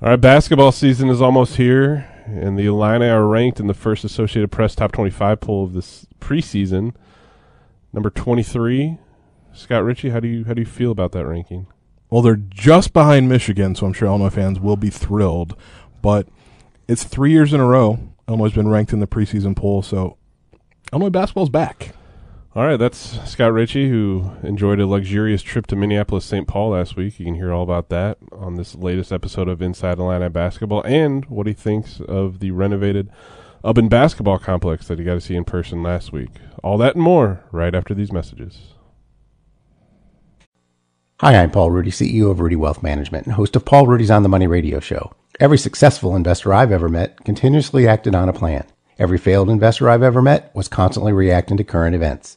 All right, basketball season is almost here, and the Illini are ranked in the first Associated Press top 25 poll of this preseason. Number 23, Scott Richey. How do you how do you feel about that ranking? Well, they're just behind Michigan, so I'm sure Illinois fans will be thrilled. But it's three years in a row Illinois has been ranked in the preseason poll, so Illinois basketball's back. All right, that's Scott Richey, who enjoyed a luxurious trip to Minneapolis St. Paul last week. You can hear all about that on this latest episode of Inside Illini Basketball and what he thinks of the renovated Ubben basketball complex that he got to see in person last week. All that and more right after these messages. Hi, I'm Paul Ruedi, CEO of Ruedi Wealth Management and host of Paul Ruedi's On the Money radio show. Every successful investor I've ever met continuously acted on a plan. Every failed investor I've ever met was constantly reacting to current events.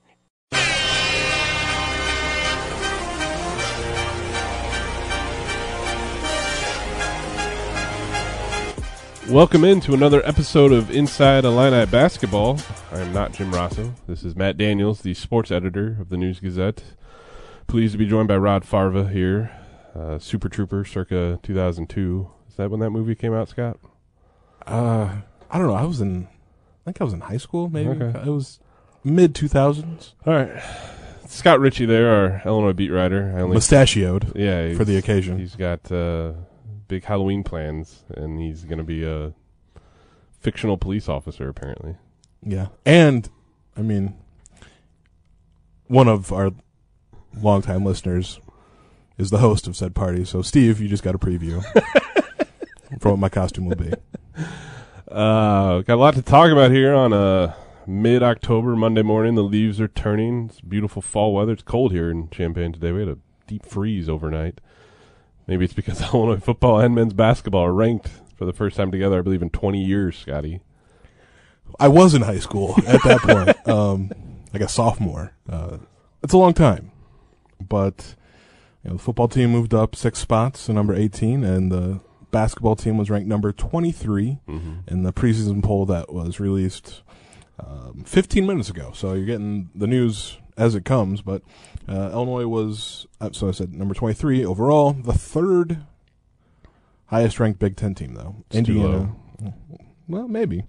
Welcome into another episode of Inside Illini Basketball. I am not Jim Rossow. This is Matt Daniels, the sports editor of the News Gazette. Pleased to be joined by Rod Farva here, uh, Super Trooper, circa 2002. Is that when that movie came out, Scott? Uh, I don't know. I was in, I think I was in high school. Maybe Okay. it was mid 2000s. All right. Scott Richey there, our Illinois beat writer. I only Mustachioed yeah for the occasion. He's got uh, big Halloween plans, and he's going to be a fictional police officer apparently. Yeah, and I mean, one of our longtime listeners is the host of said party. So, Steve, you just got a preview for what my costume will be. Uh, got a lot to talk about here on a mid-October Monday morning. The leaves are turning. It's beautiful fall weather. It's cold here in Champaign today. We had a deep freeze overnight. Maybe it's because Illinois football and men's basketball are ranked for the first time together, I believe, in 20 years, Scotty. I was in high school at that point, um, like a sophomore. Uh, it's a long time, but you know, the football team moved up six spots to number 18, and the basketball team was ranked number 23 Mm-hmm. in the preseason poll that was released um, 15 minutes ago. So you're getting the news as it comes. But uh, Illinois was, uh, so I said number 23 overall, the third highest ranked Big Ten team, though. It's Indiana. Well, maybe.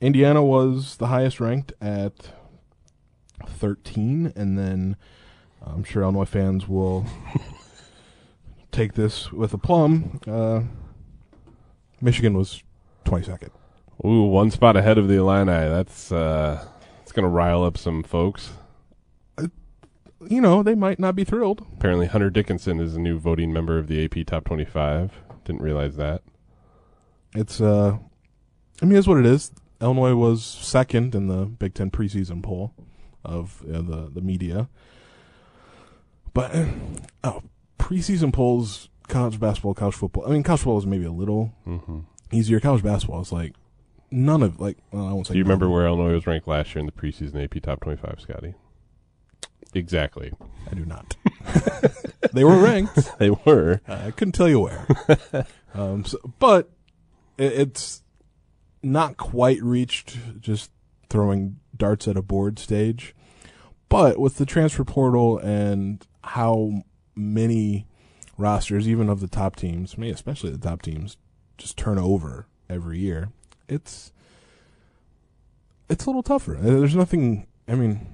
Indiana was the highest ranked at 13, and then I'm sure Illinois fans will take this with a plum. Uh, Michigan was 22nd. Ooh, one spot ahead of the Illini. That's uh, going to rile up some folks. You know, they might not be thrilled. Apparently, Hunter Dickinson is a new voting member of the AP Top 25. Didn't realize that. It's, uh, I mean, it's what it is. Illinois was second in the Big Ten preseason poll of uh, the, the media. But, uh, oh, preseason polls, college basketball, college football. I mean, college football is maybe a little Mm-hmm. easier. College basketball is like none of, like, well, I won't say. Do you remember where Illinois was ranked last year in the preseason AP Top 25, Scotty? Exactly. I do not. they were ranked. They were. I couldn't tell you where. um, so, but it, it's not quite reached just throwing darts at a board stage. But with the transfer portal and how many rosters, even of the top teams, me especially the top teams, just turn over every year, it's it's a little tougher. There's nothing. I mean,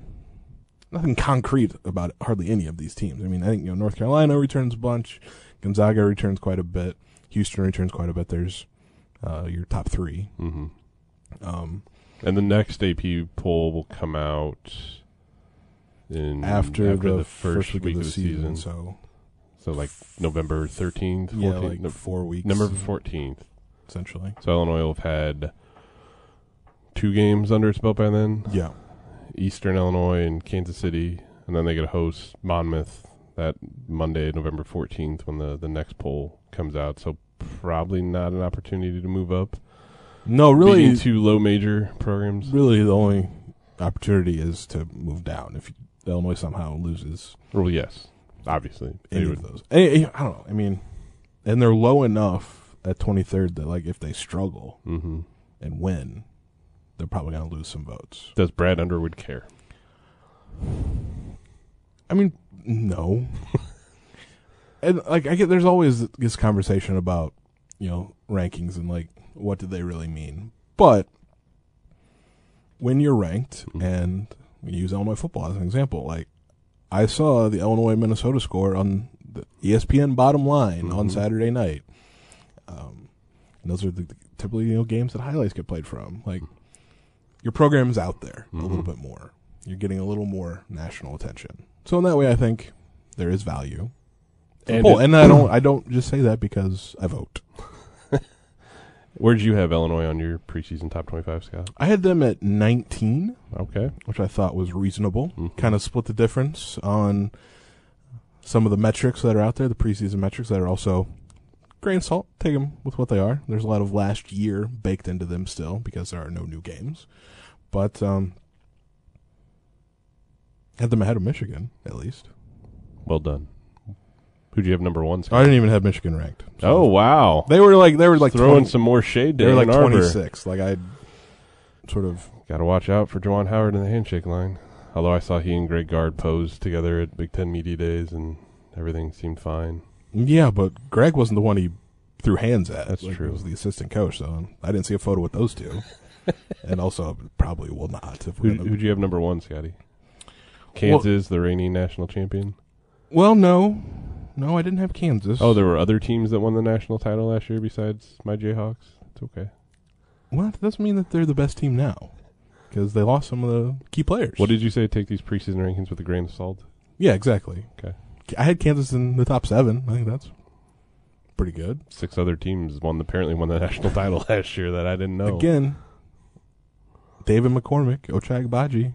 nothing concrete about hardly any of these teams. I mean, I think you know North Carolina returns a bunch, Gonzaga returns quite a bit, Houston returns quite a bit. There's uh, your top three. hmm Um, And the next AP poll will come out in after, the, first, week, of the season. so So like November 13th, 14th, yeah, like no- four weeks. November 14th. essentially. So Illinois will have had two games under its belt by then. Yeah, Eastern Illinois and Kansas City, and then they get to host Monmouth that Monday, November 14th, when the, the next poll comes out. So probably not an opportunity to move up. no, really, two low major programs. really, the only opportunity is to move down if Illinois somehow loses. Well, yes. Obviously, any of those. Eh, I don't know. I mean, and they're low enough at 23rd that like if they struggle Mhm. and win, they're probably going to lose some votes. Does Brad Underwood care? I mean, no. and like I get there's always this conversation about, you know, rankings and like what do they really mean. But when you're ranked Mhm. and we use Illinois football as an example, like I saw the Illinois Minnesota score on the ESPN bottom line on Mhm. Saturday night. Um, and those are the, typically you know games that highlights get played from. Like your program's out there a little Mhm. bit more. You're getting a little more national attention. So in that way, I think there is value. And it- and I don't I don't just say that because I vote. Where'd you have Illinois on your preseason top twenty-five, Scott? I had them at 19, Okay. which I thought was reasonable. Mhm. Kind of split the difference on some of the metrics that are out there, the preseason metrics that are also grain of salt. Take them with what they are. There's a lot of last year baked into them still because there are no new games. But um, had them ahead of Michigan at least. Well done. Who'd you have number one? I didn't even have Michigan ranked. So Oh wow! they were like they were like throwing 20 some more shade They were like 26. Like I sort of Got to watch out for Juwan Howard in the handshake line. Although I saw he and Greg Gard pose together at Big Ten Media Days, and everything seemed fine. Yeah, but Greg wasn't the one he threw hands at. That's Like, true. It was the assistant coach, so I didn't see a photo with those two. and also probably will not. If Who, who'd you have number one, Scotty? Kansas, the reigning national champion. well, no, no, I didn't have Kansas. Oh, there were other teams that won the national title last year besides my Jayhawks. It's okay. well, that doesn't mean that they're the best team now because they lost some of the key players. What did you say? Take these preseason rankings with a grain of salt. Yeah, exactly. Okay. I had Kansas in the top seven. I think that's pretty good. Six other teams won apparently won the national title last year that I didn't know. Again, David McCormack, Ochai Agbaji,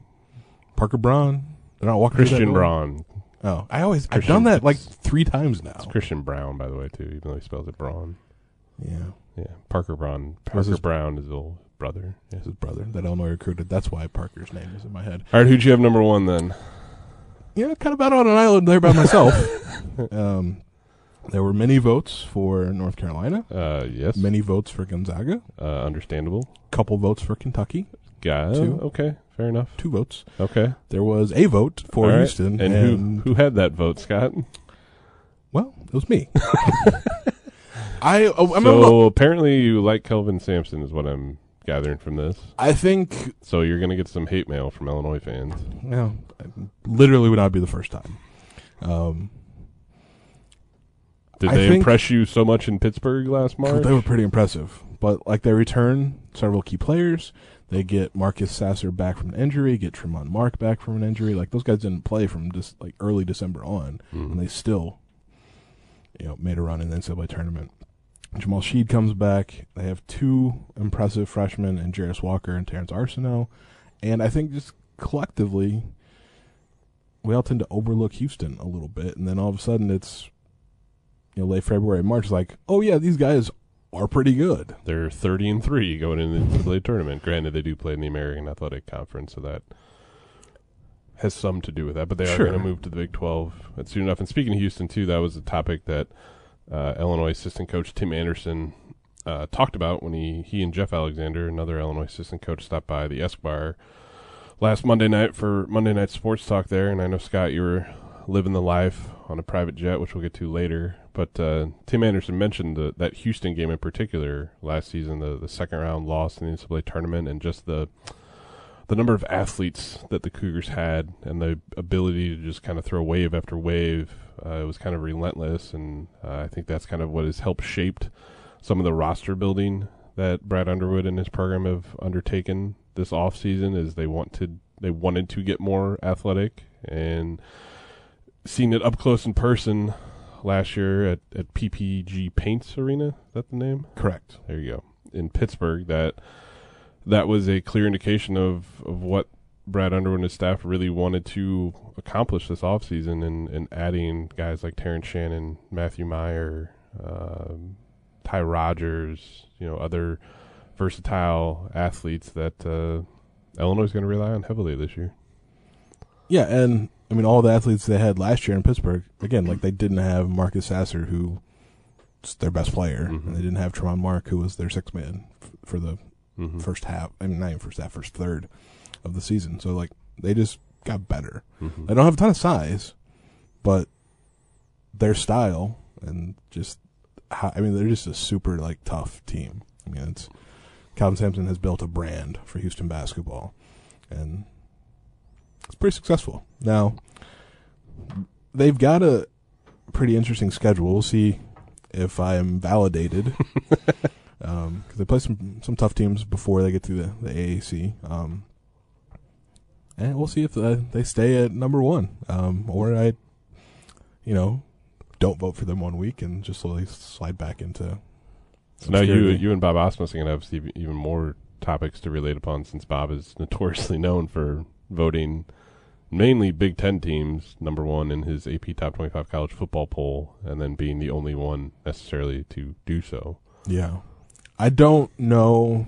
Parker Braun. They're not walking Christian. Braun. Oh, I always I've done that like three times now. It's Christian Brown, by the way, too, even though he spells it Braun. Yeah, Yeah, Parker Braun. Parker his- Brown is his old brother. His brother that Illinois recruited. That's why Parker's name is in my head. All right, who'd you have number one then? Yeah, kind of out on an island there by myself. um, there were many votes for North Carolina, Uh, yes. many votes for Gonzaga, Uh, understandable. couple votes for Kentucky, Guy. Two. Okay, fair enough. two votes. Okay. There was a vote for right. Houston, And, and, who who had that vote, Scott? well, it was me. I oh, I'm so apparently you like Kelvin Sampson, is what I'm gathering from this. I think So you're gonna get some hate mail from Illinois fans. Well, literally would not be the first time. Um, Did I they think- impress you so much in Pittsburgh last March? they were pretty impressive, but like they return several key players. They get Marcus Sasser back from an injury, get Tramon Mark back from an injury. Like those guys didn't play from just like early December on, Mhm. and they still, you know, made a run in the NCAA tournament. Jamal Shead comes back. They have two impressive freshmen in Jarace Walker and Terrance Arceneaux, and I think just collectively, we all tend to overlook Houston a little bit, and then all of a sudden it's, you know, late February, March, like, oh yeah, these guys are pretty good. They're 30 and three going into the tournament. Granted, they do play in the American Athletic Conference, so that has some to do with that. But they are Sure. going to move to the Big 12 soon enough. And speaking of Houston, too, that was a topic that uh, Illinois assistant coach Tim Anderson uh, talked about when he he and Geoff Alexander, another Illinois assistant coach, stopped by the Esquire last Monday night for Monday night sports talk there. And I know Scott, you were living the life on a private jet, which we'll get to later. But uh, Tim Anderson mentioned the, that Houston game in particular last season, the, the second round loss in the NCAA tournament, and just the the number of athletes that the Cougars had and the ability to just kind of throw wave after wave. Uh, it was kind of relentless, and uh, I think that's kind of what has helped shaped some of the roster building that Brad Underwood and his program have undertaken this off season. Is they wanted they wanted to get more athletic and seen it up close in person last year at, at PPG Paints Arena. Is that the name? Correct. There you go. In Pittsburgh, that that was a clear indication of, of what Brad Underwood and his staff really wanted to accomplish this offseason and, and adding guys like Terrence Shannon, Matthew Mayer, um, Ty Rodgers, you know, other versatile athletes that uh, Illinois is going to rely on heavily this year. Yeah, and I mean, all the athletes they had last year in Pittsburgh, again, like they didn't have Marcus Sasser, who's their best player, Mhm. and they didn't have Tramon Mark, who was their sixth man f- for the Mhm. first half. I mean, not even first half, first third of the season. So like they just got better. Mhm. They don't have a ton of size, but their style and just how, I mean, they're just a super like tough team. I mean, it's Kelvin Sampson has built a brand for Houston basketball, and it's pretty successful. Now they've got a pretty interesting schedule. We'll see if I am validated. Um 'cause they play some some tough teams before they get to the, the AAC. Um, and we'll see if uh, they stay at number one, um, or I, you know, don't vote for them one week and just slowly slide back into. So now you you and Bob Osmus are going to have even more topics to relate upon since Bob is notoriously known for voting mainly Big Ten teams number one in his AP Top 25 college football poll, and then being the only one necessarily to do so. Yeah. I don't know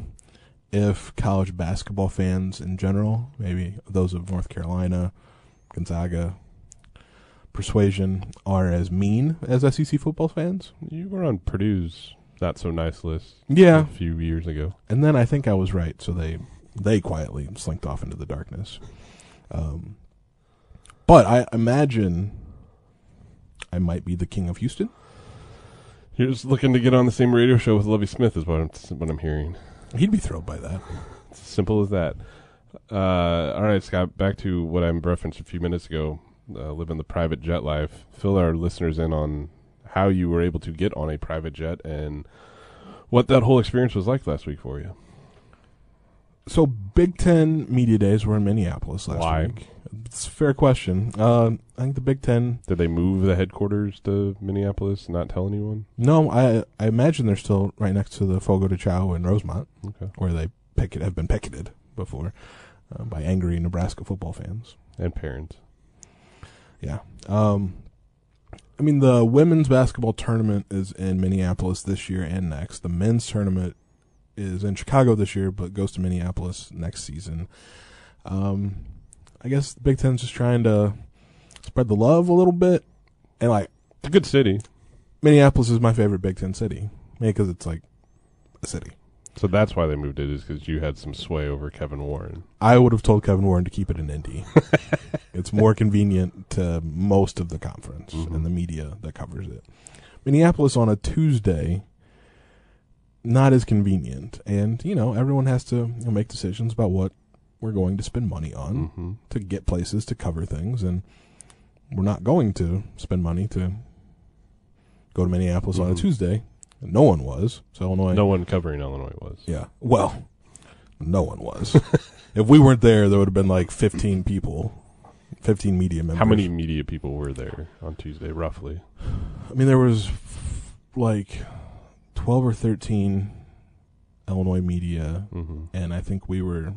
if college basketball fans in general, maybe those of North Carolina, Gonzaga, Persuasion, are as mean as SEC football fans. You were on Purdue's not so nice list Yeah. a few years ago. And then I think I was right, so they they quietly slinked off into the darkness. Um, but I imagine I might be the king of Houston. You're just looking to get on the same radio show with Lovie Smith, is what I'm what I'm hearing. He'd be thrilled by that. It's as simple as that. Uh, all right, Scott. Back to what I referenced a few minutes ago. Uh, living the private jet life. Fill our listeners in on how you were able to get on a private jet and what that whole experience was like last week for you. So Big Ten media days were in Minneapolis last Why? week. It's a fair question. Uh, I think the Big Ten. Did they move the headquarters to Minneapolis? and Not tell anyone. No, I I imagine they're still right next to the Fogo de Chao in Rosemont, Okay. where they picket have been picketed before uh, by angry Nebraska football fans. And parents. Yeah. Um, I mean, the women's basketball tournament is in Minneapolis this year and next. The men's tournament is in Chicago this year, but goes to Minneapolis next season. Um, I guess the Big Ten's just trying to spread the love a little bit. And, like, It's a good city. Minneapolis is my favorite Big Ten city. Maybe because it's, like, a city. So that's why they moved it, is because you had some sway over Kevin Warren. I would have told Kevin Warren to keep it in Indy. it's more convenient to most of the conference Mhm. and the media that covers it. Minneapolis on a Tuesday, not as convenient. And, you know, everyone has to you know, make decisions about what we're going to spend money on hmm to get places to cover things. And we're not going to spend money to go to Minneapolis on a Mhm. Tuesday. No one was. So Illinois. No one covering Illinois was. Yeah. Well, no one was. if we weren't there, there would have been like 15 people, 15 media members. How many media people were there on Tuesday, roughly? I mean, there was like 12 or 13 Illinois media, hmm and I think we were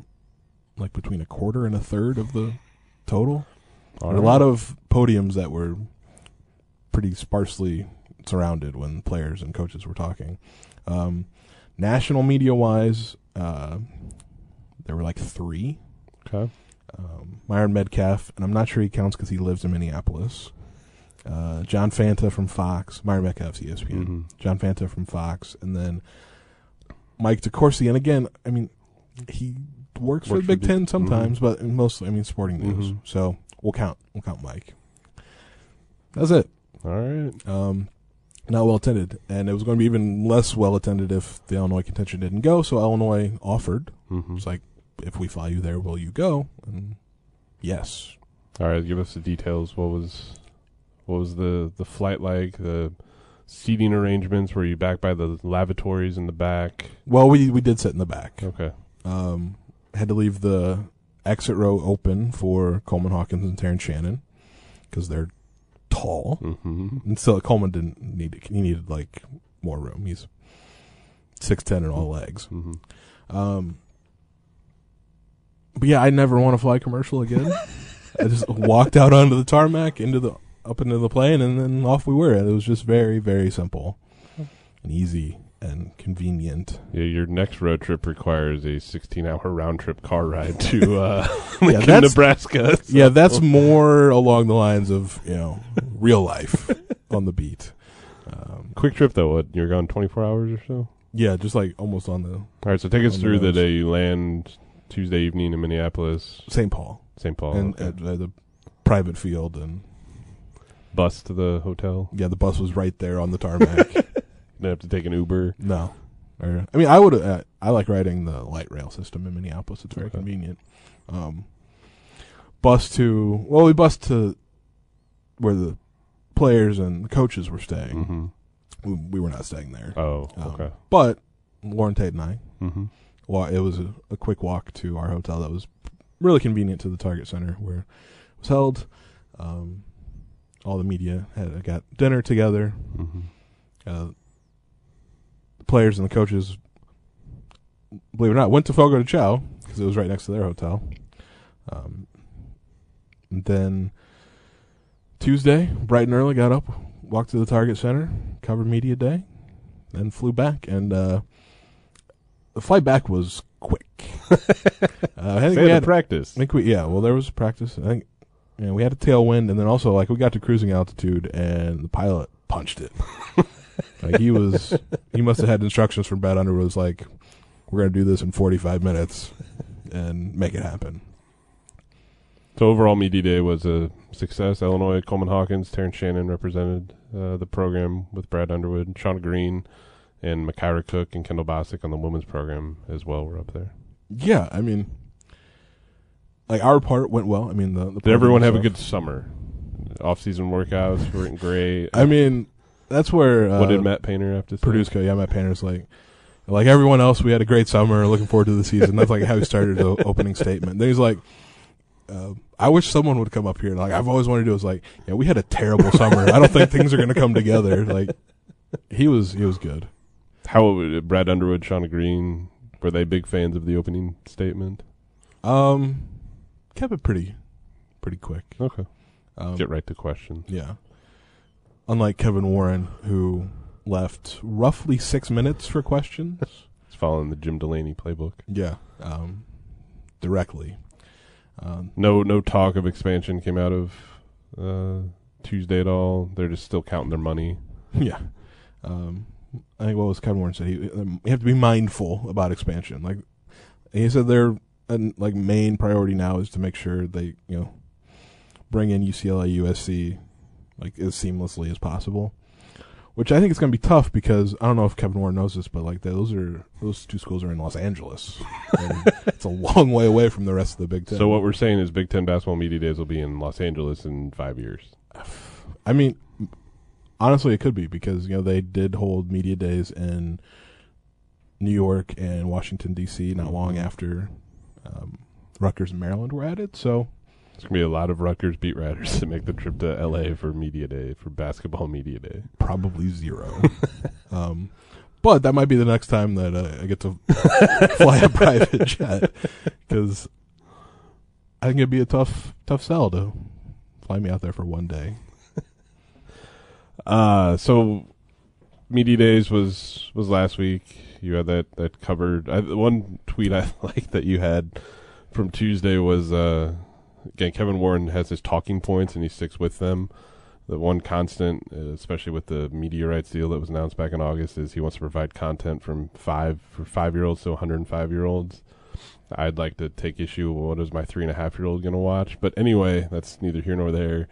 like between a quarter and a third of the total. There were a lot of podiums that were pretty sparsely surrounded when players and coaches were talking. Um, national media wise, uh, there were like three. Okay. Um, Myron Medcalf, and I'm not sure he counts because he lives in Minneapolis. Uh, John Fanta from Fox. Myron Medcalf's ESPN. Mhm. John Fanta from Fox, and then Mike DeCourcy. And again, I mean, he works for the Big the- Ten sometimes, but mostly, I mean, sporting news. Mhm. So we'll count. We'll count Mike. That's it. All right. Um, not well attended, and it was going to be even less well attended if the Illinois contention didn't go. So Illinois offered. hmm It's like, if we fly you there, will you go? And yes. All right. Give us the details. What was what was the the flight like? The seating arrangements? Were you back by the lavatories in the back? Well, we we did sit in the back. Okay. Um, had to leave the exit row open for Coleman Hawkins and Terrence Shannon because they're tall. hmm And so Coleman didn't need it. He needed like more room. He's six ten and all legs. hmm Um, but yeah, I never want to fly commercial again. I just walked out onto the tarmac, into the up into the plane, and then off we were. And it was just very, very simple and easy. and convenient. Yeah, your next road trip requires a 16-hour round trip car ride to uh, Yeah, Lincoln, that's- Nebraska. So- Yeah, that's more along the lines of you know real life on the beat. Um, quick trip though. What you're gone 24 hours or so? yeah, just like almost on the All right, so take us On the through the day you land Tuesday evening in Minneapolis, St. Paul St. Paul. and okay. at, uh, the private field, and bus to the hotel. yeah, the bus was right there on the tarmac. Then have to take an Uber. no, Or- I mean, I would. Uh, I like riding the light rail system in Minneapolis. It's very Okay. convenient. Um, bus to well, we bus to where the players and the coaches were staying. hmm We, we were not staying there. Oh, Um, okay. But Lauren Tate and I, hmm well, it was a, a quick walk to our hotel that was really convenient to the Target Center where it was held. Um, all the media had got dinner together. hmm Uh, the players and the coaches, believe it or not, went to Fogo de Chao because it was right next to their hotel. Um, then Tuesday, bright and early, got up, walked to the Target Center, covered media day, then flew back. And uh, the flight back was quick. uh, I think They we had practice. I think we yeah. Well, there was practice. I think know, we had a tailwind, and then also like we got to cruising altitude, and the pilot punched it. like he was, he must have had instructions from Brad Underwood. Was like, we're gonna do this in forty five minutes, and make it happen. So overall, media day was a success. Illinois, Coleman Hawkins, Terrence Shannon represented uh, the program with Brad Underwood, Shauna Green, and Makira Cook and Kendall Bostic on the women's program as well. Were up there. Yeah, I mean, like our part went well. I mean, the, the Did everyone have a good summer? Off-season workouts were great. I mean, that's where uh, what did Matt Painter have to say? Produce Co. Yeah, Matt Painter's like, like everyone else, we had a great summer. Looking forward to the season. That's like how he started the opening statement. Then he's like, uh, I wish someone would come up here. Like I've always wanted to do. Is like, yeah, we had a terrible summer. I don't think things are going to come together. Like he was, he was good. How Brad Underwood, Shauna Green were they big fans of the opening statement? Um, kept it pretty, pretty quick. Okay, Um, get right to questions. Yeah. Unlike Kevin Warren, who left roughly six minutes for questions. It's following the Jim Delany playbook. yeah. Um, directly. Um, No, no talk of expansion came out of uh, Tuesday at all. They're just still counting their money. Yeah. Um, I think what was Kevin Warren said. He, um, you have to be mindful about expansion. Like he said, their uh, like main priority now is to make sure they you know bring in UCLA, USC like as seamlessly as possible. Which I think is going to be tough because I don't know if Kevin Warren knows this, but like those are those two schools are in Los Angeles. and it's a long way away from the rest of the Big Ten. So what we're saying is Big Ten basketball media days will be in Los Angeles in five years. I mean, honestly, it could be because you know they did hold media days in New York and Washington D.C. not long after um, Rutgers and Maryland were added. So it's gonna be a lot of Rutgers beat writers to make the trip to L.A. for media day for basketball media day. probably zero. um, but that might be the next time that uh, I get to fly a private jet because I think it'd be a tough tough sell to fly me out there for one day. Uh so media days was was last week. You had that that covered. I, one tweet I liked that you had from Tuesday was uh again Kevin Warren has his talking points and he sticks with them. The one constant, uh, especially with the rights deal that was announced back in August, is he wants to provide content from five for five year olds to 105 year olds. I'd like to take issue. What is my three and a half year old going to watch? But anyway, that's neither here nor there.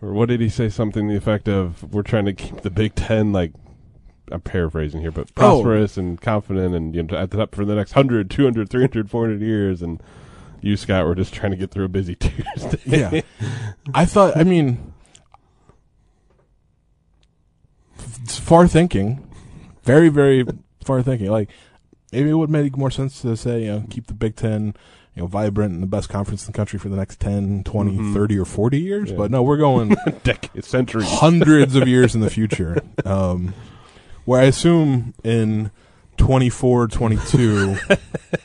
Or what did he say? Something the effect of, "We're trying to keep the Big Ten like." I'm paraphrasing here, but prosperous and confident, and you know, at the top for the next 100, 200, 300, 400 years. And you, Scott, were just trying to get through a busy Tuesday. Yeah. I thought, I mean, it's far thinking, very, very far thinking. Like, maybe it would make more sense to say, you know, keep the Big Ten, you know, vibrant and the best conference in the country for the next 10, 20, Mhm. 30, or 40 years. Yeah. But no, we're going decades, centuries. hundreds of years in the future. Um, where I assume in 24, 22,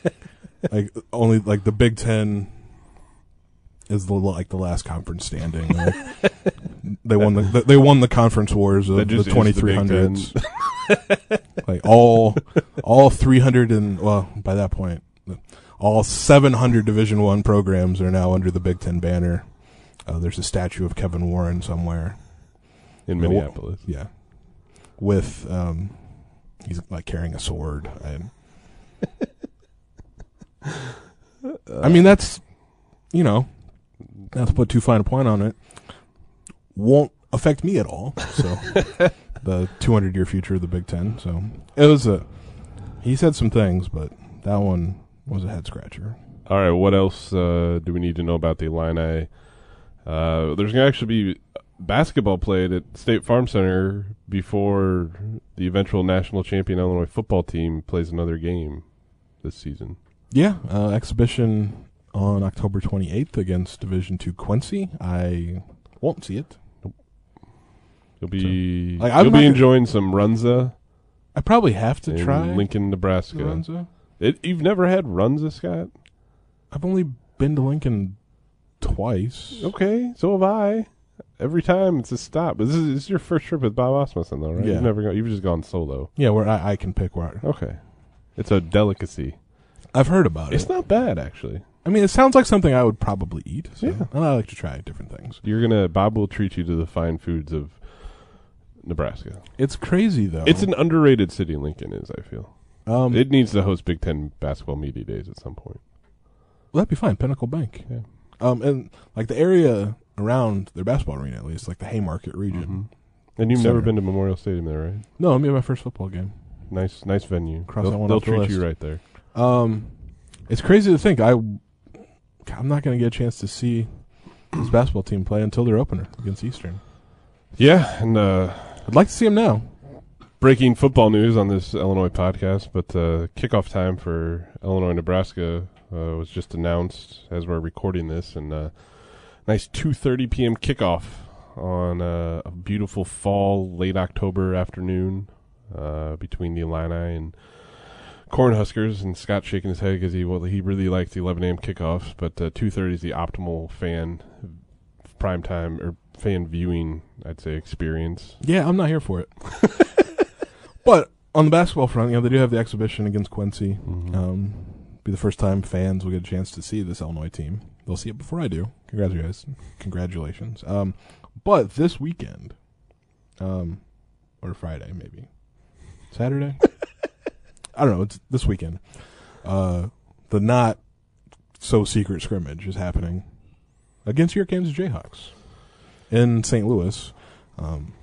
like, only, like, the Big Ten is the like the last conference standing. Like, they won the they won the conference wars of the just is the twenty Big three hundreds. like all all 300 and well by that point all 700 Division One programs are now under the Big Ten banner. Uh, there's a statue of Kevin Warren somewhere. in Yeah, wh- Minneapolis. Yeah, with um, he's like carrying a sword. And I mean, that's you know, not to put too fine a point on it, won't affect me at all. So the 200 year future of the Big Ten. So it was a. He said some things, but that one was a head scratcher. All right, what else uh, do we need to know about the Illini? Uh, there's going to actually be basketball played at State Farm Center before the eventual national champion Illinois football team plays another game this season. Yeah, uh, exhibition on October 28th against Division Two Quincy. I won't see it. You'll be like, you'll be gonna- enjoying some Runza I probably have to try Lincoln, Nebraska. Runza. It, you've never had Runza, Scott? I've only been to Lincoln twice. Okay, so have I. Every time it's a stop. But this is, this is your first trip with Bob Asmussen, though, right? Yeah. You've never gone, you've just gone solo. Yeah, where I, I can pick where. Okay, it's a delicacy. I've heard about it. It's it. not bad actually. I mean, it sounds like something I would probably eat. So, Yeah. and I like to try different things. You're gonna Bob will treat you to the fine foods of Nebraska. It's crazy though. It's an underrated city. Lincoln is. I feel um, it needs to host Big Ten basketball media days at some point. Well, that'd be fine. Pinnacle Bank. Yeah. Um, and like the area around their basketball arena, at least like the Haymarket region. Mhm. And you've Center. never been to Memorial Stadium, there, right? No, I mean my first football game. Nice, nice venue. Cross that they'll one they'll off the treat you right there. Um, it's crazy to think I, I'm not going to get a chance to see this basketball team play until their opener against Eastern. Yeah, and uh, I'd like to see them now. breaking football news on this Illinois podcast, but uh, kickoff time for Illinois Nebraska uh, was just announced as we're recording this, and uh, nice 2:30 p.m. kickoff on uh, a beautiful fall late October afternoon uh, between the Illini and Cornhuskers. And Scott shaking his head because he well, he really likes the 11 a.m. kickoffs, but uh, 2:30 is the optimal fan prime time or fan viewing, I'd say, experience. Yeah, I'm not here for it. but on the basketball front, you know, they do have the exhibition against Quincy. Mhm. Um, be the first time fans will get a chance to see this Illinois team. They'll see it before I do. Congratulations, congratulations. Um, but this weekend, um, or Friday maybe, Saturday. I don't know. It's this weekend. Uh, the not so secret scrimmage is happening against your Kansas Jayhawks in St. Louis. Um,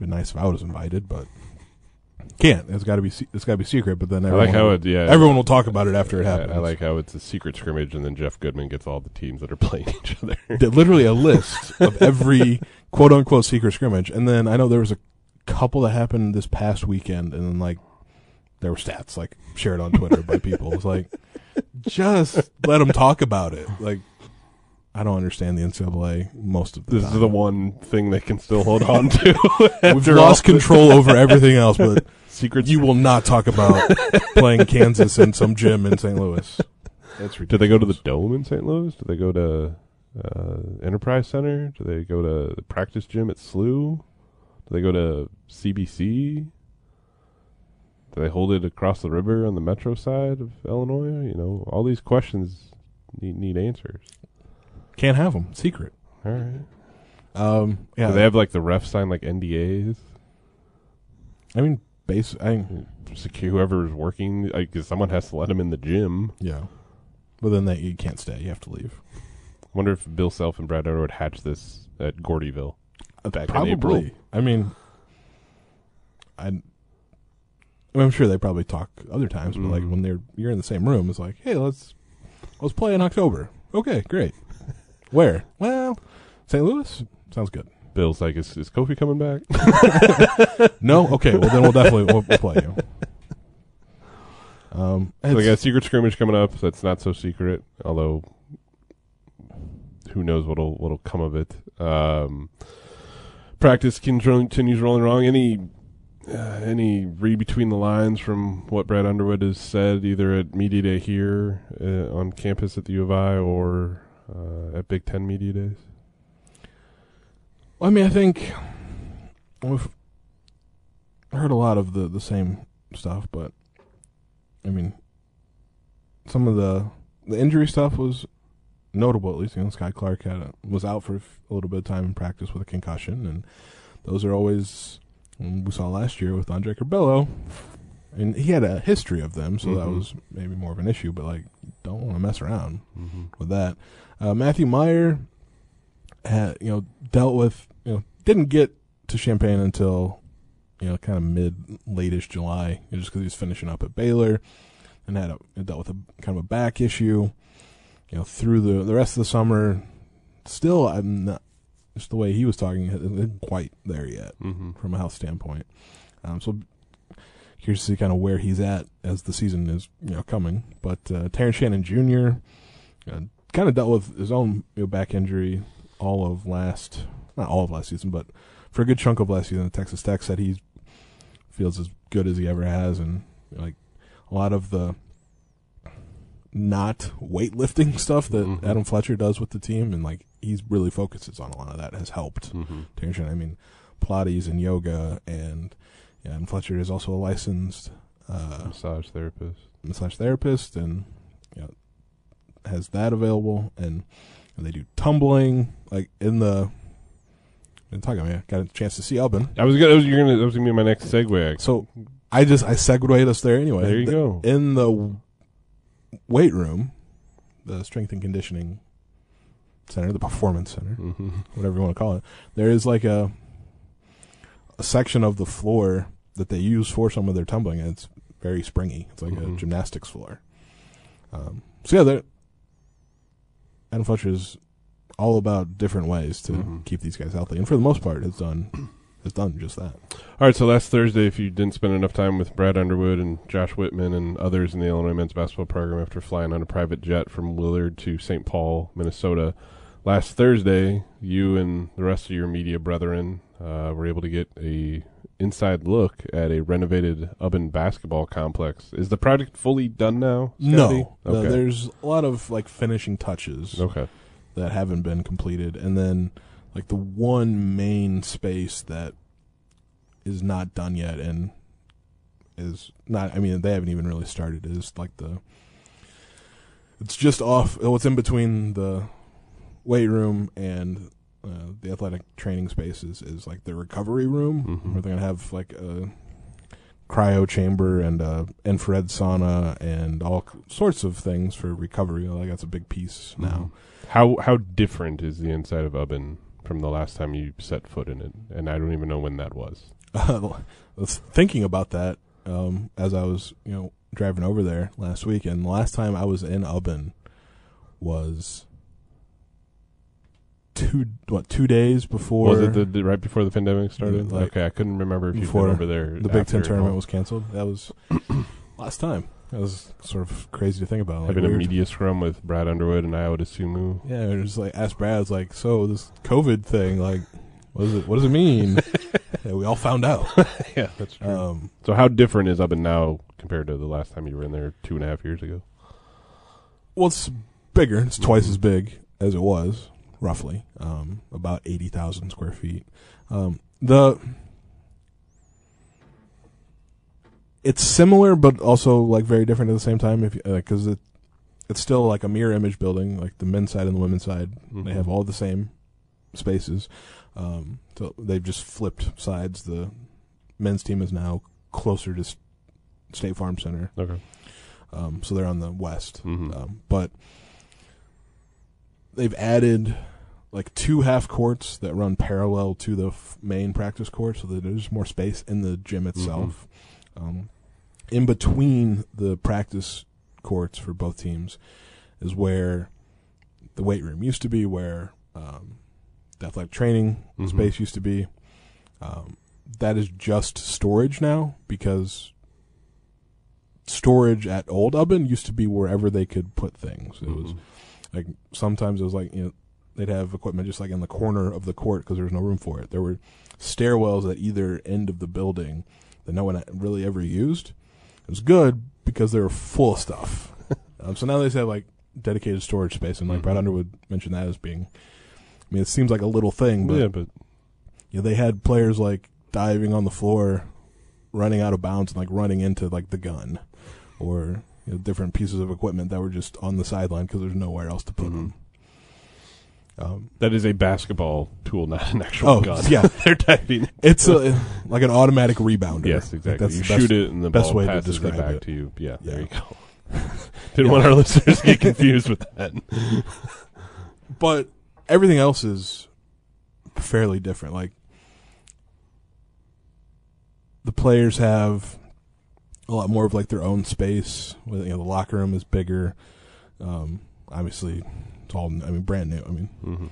be nice if I was invited, but can't. It's got to be. It's got to be secret. But then I everyone like how will- it. Yeah, everyone will talk about it after it happens. I, like how it's a secret scrimmage, and then Jeff Goodman gets all the teams that are playing each other. Literally a list of every quote unquote secret scrimmage. And then I know there was a couple that happened this past weekend, and then like there were stats like shared on Twitter by people. It's like just let them talk about it. Like I don't understand the NCAA most of the This time. is the one thing they can still hold on to. We've lost control over everything else, but secrets. you will not talk about playing Kansas in some gym in St. Louis. That's ridiculous. Do they go to the Dome in St. Louis? Do they go to uh, Enterprise Center? Do they go to the practice gym at SLU? Do they go to CBC? Do they hold it across the river on the metro side of Illinois? You know, all these questions need need answers. Can't have them. Secret. All right. Um, yeah. Do they have like the ref sign like NDAs? I mean, base. I Secure whoever's working, like 'cause someone has to let them in the gym. yeah. But then that you can't stay. You have to leave. I wonder if Bill Self and Brad Underwood hatched this at Gordyville. Back in April. Probably. I mean, I. I mean, I'm sure they probably talk other times, but like Mhm. when they're you're in the same room, it's like, hey, let's let's play in October. Okay, great. Where? Well, St. Louis sounds good. Bill's like, is, is Kofi coming back? No, okay. Well, then we'll definitely we'll, we'll play you. Um, So they it's- got a secret scrimmage coming up. That's not so secret, although who knows what'll what'll come of it. Um, practice continues rolling wrong. Any uh, any read between the lines from what Brad Underwood has said, either at media day here uh, on campus at the U of I or uh, at Big Ten media days. I mean, I think we've heard a lot of the the same stuff, but I mean, some of the the injury stuff was notable. At least you know, Skyy Clark had a, was out for a little bit of time in practice with a concussion, and those are always we saw last year with Andre Curbelo. And he had a history of them, so that Mhm. was maybe more of an issue. But like, don't want to mess around Mm-hmm. with that. Uh, Matthew Mayer had you know dealt with you know didn't get to Champaign until you know kind of mid lateish July, just because he was finishing up at Baylor and had a, dealt with a kind of a back issue. You know through the the rest of the summer, still I'm not just the way he was talking isn't quite there yet Mm-hmm. from a health standpoint. Um, so curious to see kind of where he's at as the season is you know coming. But uh, Terrence Shannon Jr. Uh, kind of dealt with his own you know, back injury all of last, not all of last season, but for a good chunk of last season. Texas Tech said he feels as good as he ever has, and like a lot of the not weightlifting stuff that Mhm. Adam Fletcher does with the team, and like he's really focuses on a lot of that has helped. Mm-hmm. Terrence Shannon. I mean, Pilates and yoga, and yeah, and Fletcher is also a licensed uh, Massage therapist. massage therapist, and you know, has that available, and, and they do tumbling, like in the. Been talking, I got a chance to see Ubben. I was gonna. Was, you're gonna. That was gonna be my next segue. So I just I segued us there anyway. There you The- go. In the weight room, the strength and conditioning center, the performance center, Mm-hmm. whatever you want to call it, there is like a a section of the floor that they use for some of their tumbling, and it's very springy. It's like a Mhm. gymnastics floor. Um, so yeah, Adam Fletcher is all about different ways to Mhm. keep these guys healthy, and for the most part, has done has done just that. All right, so last Thursday, if you didn't spend enough time with Brad Underwood and Josh Whitman and others in the Illinois men's basketball program after flying on a private jet from Willard to St. Paul, Minnesota, last Thursday, you and the rest of your media brethren uh, were able to get a inside look at a renovated Ubben basketball complex. Is the project fully done now? Scotty? No, Okay. there's a lot of like finishing touches okay. that haven't been completed, and then like the one main space that is not done yet and is not. I mean, they haven't even really started. Is like the. It's just off. It's in between the weight room and uh, the athletic training spaces is like the recovery room, Mhm. where they're gonna have like a cryo chamber and a infrared sauna and all c- sorts of things for recovery. Like that's a big piece now. How how different is the inside of Ubben from the last time you set foot in it? And I don't even know when that was. I was thinking about that um, as I was, you know, driving over there last week, and the last time I was in Ubben was two what two days before was it the, the right before the pandemic started? Like, okay, I couldn't remember if you've been over there. the Big Ten tournament was canceled. That was last time. That was sort of crazy to think about. Like, having a media scrum with Brad Underwood and Ayo Dosunmu. Yeah, it was like asked Brad, it's like, so this COVID thing, like, what does it what does it mean? yeah, we all found out. yeah, that's true. Um, so how different is Ubben now compared to the last time you were in there two and a half years ago? Well, it's bigger. It's twice Mhm. as big as it was, roughly, um, about eighty thousand square feet. Um, the it's similar, but also like very different at the same time. If because it it's still like a mirror image building, like the men's side and the women's side. They Mhm. have all the same spaces. Um, so they've just flipped sides. The men's team is now closer to S- State Farm Center, Okay. um, so they're on the west. Mhm. Um, but they've added like two half courts that run parallel to the f- main practice court, so that there's more space in the gym itself. Um, in between the practice courts for both teams is where the weight room used to be, where um, the athletic training Mhm. space used to be. Um, that is just storage now because storage at Old Ubben used to be wherever they could put things. It was Mhm. Like sometimes it was like you know they'd have equipment just like in the corner of the court because there was no room for it. There were stairwells at either end of the building that no one really ever used. It was good because they were full of stuff. um, so now they just have like dedicated storage space, and like Brad Mhm. Underwood mentioned that as being. I mean, it seems like a little thing, but yeah, but you know, they had players like diving on the floor running out of bounds and like running into like the gun or you know, different pieces of equipment that were just on the sideline because there's nowhere else to put Mhm. them. Um, That is a basketball tool, not an actual Oh, gun. yeah. they're typing. it's a, like an automatic rebounder. Yes, Like, exactly. that's you the best- shoot it, and the best ball way to passes right describe back it. to you. Yeah, there you go. Didn't want our listeners to get confused with that. but everything else is fairly different. Like the players have a lot more of like their own space. You know, the locker room is bigger. Um, obviously, it's all I mean brand new. I mean, hmm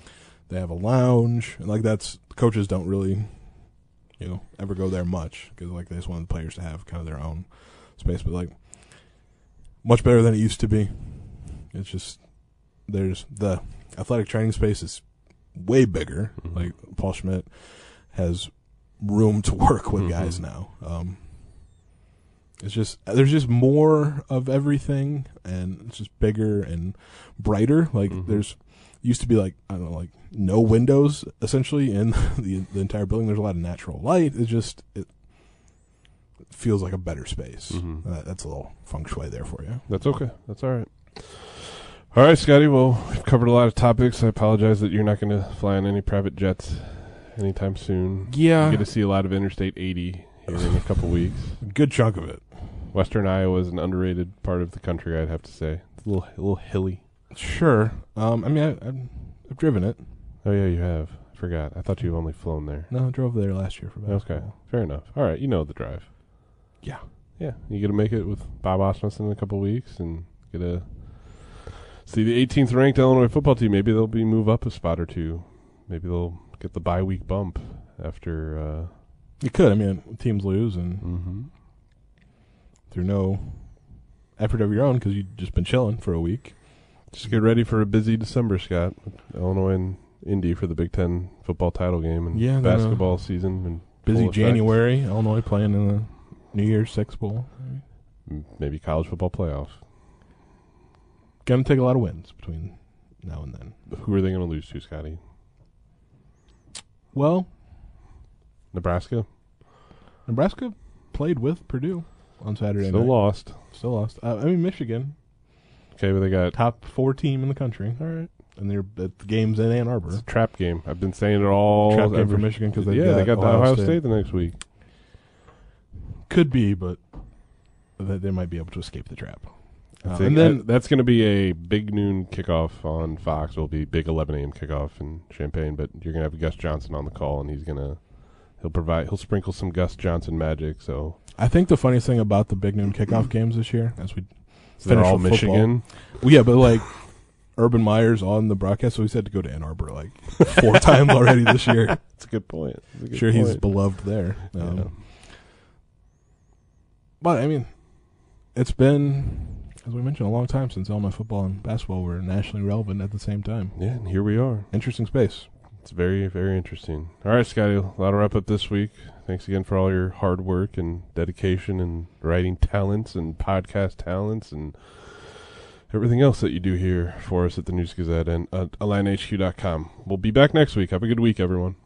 they have a lounge, and like that's coaches don't really, you know, ever go there much because like they just want the players to have kind of their own space. But like, much better than it used to be. It's just there's the athletic training space is way bigger. Mhm. Like Paul Schmidt has room to work with Mhm. guys now. Um, it's just there's just more of everything, and it's just bigger and brighter. Like Mhm. there's used to be like I don't know, like no windows essentially in the the entire building. There's a lot of natural light. It just it feels like a better space. Mhm. Uh, that's a little feng shui there for you. That's okay. That's all right. All right, Scotty. Well, we've covered a lot of topics. I apologize that you're not going to fly on any private jets anytime soon. Yeah, You get to see a lot of Interstate 80 here in a couple weeks. good chunk of it. Western Iowa is an underrated part of the country, I'd have to say. It's a little, a little hilly. Sure. Um, I mean, I, I've, I've driven it. Oh yeah, you have. I forgot. I thought you've only flown there. No, I drove there last year for Okay, basketball. fair enough. All right, you know the drive. Yeah. Yeah, you get to make it with Bob Asmussen in a couple weeks and get to see the 18th ranked Illinois football team. Maybe they'll be move up a spot or two. Maybe they'll get the bye week bump after. Uh, You could. I mean, teams lose and mm-hmm. through no effort of your own because you've just been chilling for a week. Just get ready for a busy December, Scott. Illinois and Indy for the Big Ten football title game and Yeah, uh, basketball season and Busy effect. January. Illinois playing in the New Year's Six Bowl. Maybe college football playoff. Gonna take a lot of wins between now and then. Who are they going to lose to, Scotty? Well, Nebraska Nebraska played with Purdue on Saturday still night. lost. Still lost. Uh, I mean, Michigan, Okay, but they got top four team in the country, all right. and they're at the games in Ann Arbor. It's a trap game. I've been saying it all. Trap game for Michigan because they yeah, got they got the Ohio, State. State. the next week. Could be, but they, they might be able to escape the trap. I Uh, think and then that- that's going to be a big noon kickoff on Fox. It'll be big 11 a.m. kickoff in Champaign, but you're going to have Gus Johnson on the call, and he's going to he'll provide he'll sprinkle some Gus Johnson magic. So, I think the funniest thing about the big noon kickoff games this year, as we so they're Finish all football. Michigan. well, yeah, but like Urban Meyer's on the broadcast, so he's had to go to Ann Arbor like four times already this year. That's a good point. A good Sure, he's beloved there. Um, Yeah. But I mean, it's been, as we mentioned, a long time since Illinois football and basketball were nationally relevant at the same time. yeah, and here we are. Interesting space. It's very, very interesting. All right, Scotty, that'll wrap up this week. Thanks again for all your hard work and dedication and writing talents and podcast talents and everything else that you do here for us at the News Gazette and uh, IlliniHQ.com. We'll be back next week. Have a good week, everyone.